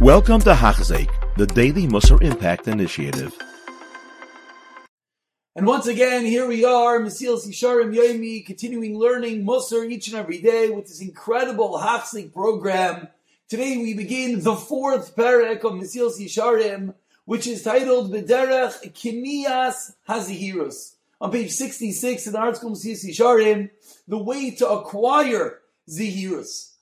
Welcome to Hachzik, the Daily Musar Impact Initiative. And once again, here we are, Mesilas Yesharim Yoimi, continuing learning Musar each and every day with this incredible Hachzik program. Today we begin the fourth parak of Mesilas Yesharim, which is titled Bederech Kinias Hazihirus. On page 66 in the article Mesilas Yesharim, the way to acquire Zihirus.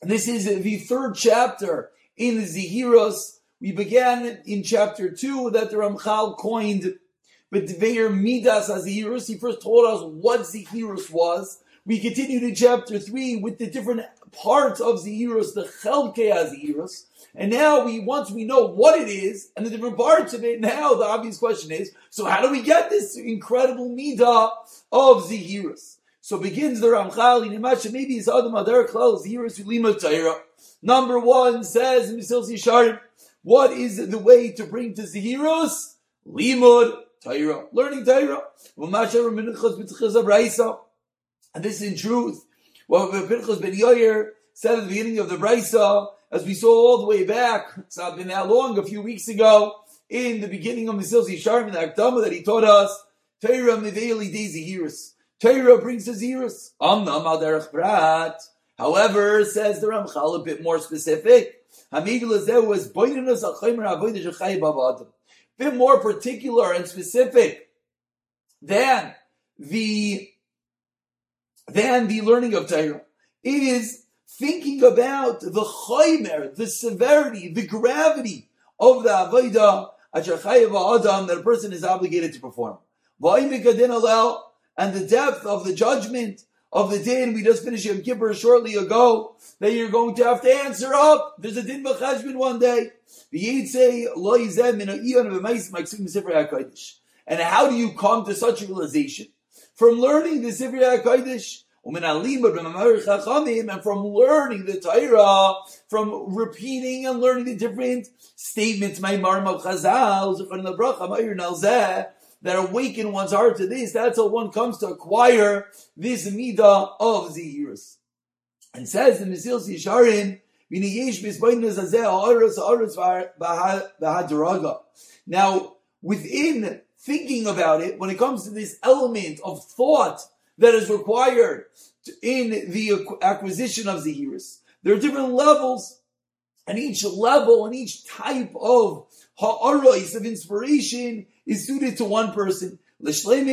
This is the third chapter in the Zihiros. We began in chapter 2 that the Ramchal coined B'Dveir Midas Azihirus. He first told us what Zihirus was. We continued in chapter 3 with the different parts of Zihirus, the Chelke Azihirus. And now we, once we know what it is and the different parts of it, now the obvious question is, so how do we get this incredible midah of Zihirus? So begins the Ramchal in Imasha, maybe it's Adam Adar Klal Zihirus Ulima Taira. Number one says Mesilas Yesharim, what is the way to bring to Zihirus? Limud Taira. Learning Taira. And this is in truth what Pinchas ben Yair said at the beginning of the Brisa, as we saw all the way back, it's not been that long, a few weeks ago, in the beginning of Mesilas Yesharim, in the Akdama that he taught us, Taira Miveli De Zihirus. Taira brings the Zihirus. Amnam al derech brat. However, says the Ramchal, a bit more specific. A bit more particular and specific than the than the learning of Torah. It is thinking about the chaymer, the severity, the gravity of the avodah that a person is obligated to perform. And the depth of the judgment of the din we just finished Yom Kippur shortly ago that you're going to have to answer up. There's a din b'chashbin one day. And how do you come to such a realization? From learning the Sifri HaKadosh, and from learning the Torah, from repeating and learning the different statements, my marm of Chazal, that awaken one's heart to this. That's how one comes to acquire this midah of zihirus. And says in Mesilas Yesharim, now, within thinking about it, when it comes to this element of thought that is required in the acquisition of zihirus, there are different levels, and each level and each type of ha'arais of inspiration is suited to one person. There's different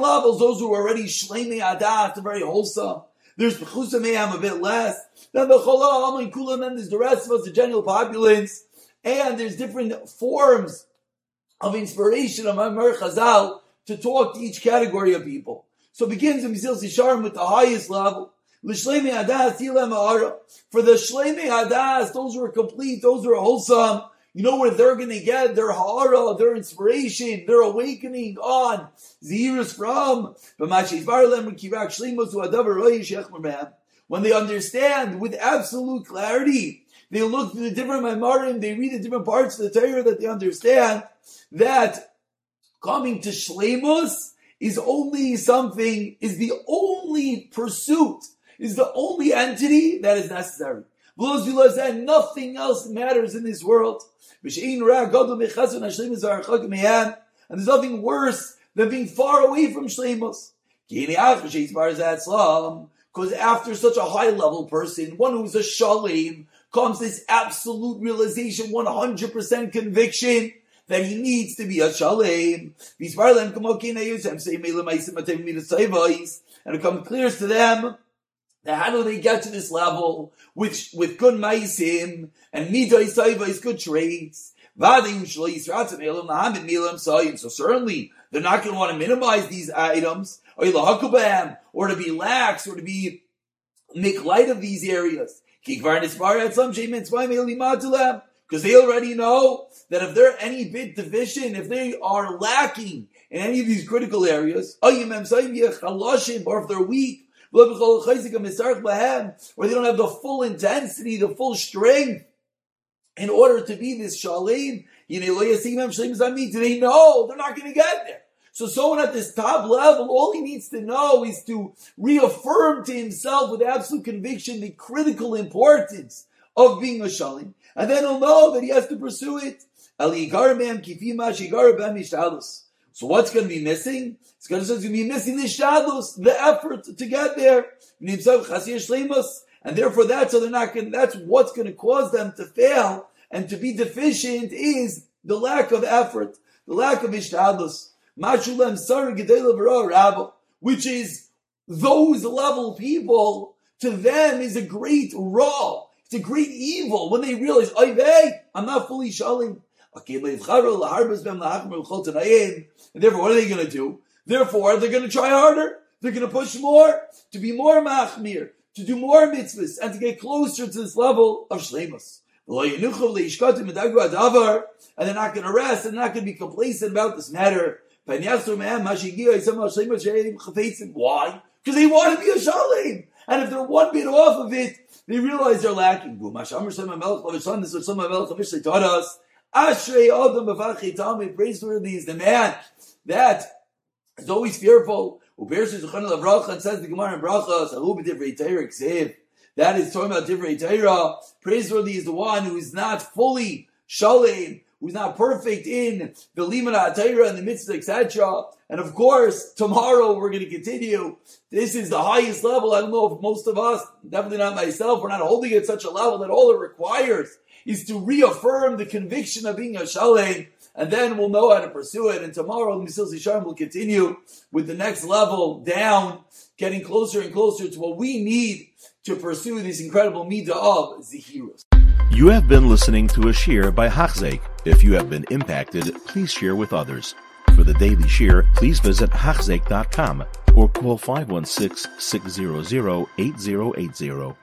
levels. Those who are already shleimei adas, are very wholesome. There's bechusa a bit less. Then the cholam and kulam, then there's the rest of us, the general populace. And there's different forms of inspiration of Amar Chazal to talk to each category of people. So it begins in Mesilas Yesharim with the highest level. For the shleimi hadas, those who are complete, those who are wholesome, you know where they're going to get their hara, their inspiration, their awakening on Zirus from. When they understand with absolute clarity, they look through the different Maimarim, they read the different parts of the Torah that they understand that coming to Shlemus is only something, is the only pursuit, is the only entity that is necessary. Nothing else matters in this world. And there's nothing worse than being far away from Shleimus. Because after such a high level person, one who's a Shalim, comes this absolute realization, 100% conviction that he needs to be a Shalim. And it comes clear to them how do they get to this level with, with good maisim and miday is good traits? So certainly they're not going to want to minimize these items or to be lax or to be make light of these areas. Because they already know that if they're any bit deficient, if they are lacking in any of these critical areas, or if they're weak, or they don't have the full intensity, the full strength in order to be this shalim. They know they're not going to get there? So someone at this top level, all he needs to know is to reaffirm to himself with absolute conviction the critical importance of being a shalim. And then he'll know that he has to pursue it. So what's going to be missing? It's going to be missing the shadows, the effort to get there. And therefore that's how they're not going that's what's going to cause them to fail and to be deficient is the lack of effort, the lack of ishtadlus. Which is those level people, to them is a great raw. It's a great evil when they realize, I'm not fully shalim. And therefore, what are they going to do? Therefore, they're going to try harder. They're going to push more to be more machmir, to do more mitzvahs, and to get closer to this level of shlemus. And they're not going to rest, and they're not going to be complacent about this matter. Why? Because they want to be a shalim. And if they're one bit off of it, they realize they're lacking. This is what some of taught us. Ashrei Adam B'Vachei Talmud, praiseworthy is the man that is always fearful. Ubears Shulchan Bracha and says the Gemara in Brachas, Alu B'Divrei Torah Ksiv. That is talking about Divrei Torah. Praiseworthy is the one who is not fully shalom, who's not perfect in the Limana Torah and the mitzvah, etc. And of course, tomorrow we're going to continue. This is the highest level. I don't know if most of us, definitely not myself, we're not holding it at such a level that all it requires is to reaffirm the conviction of being a shalem, and then we'll know how to pursue it. And tomorrow, the Mesilas Yesharim will continue with the next level down, getting closer and closer to what we need to pursue this incredible midah of zihirus. You have been listening to a shear by Hachzeik. If you have been impacted, please share with others. For the daily shear, please visit Hachzeik.com or call 516 600 8080.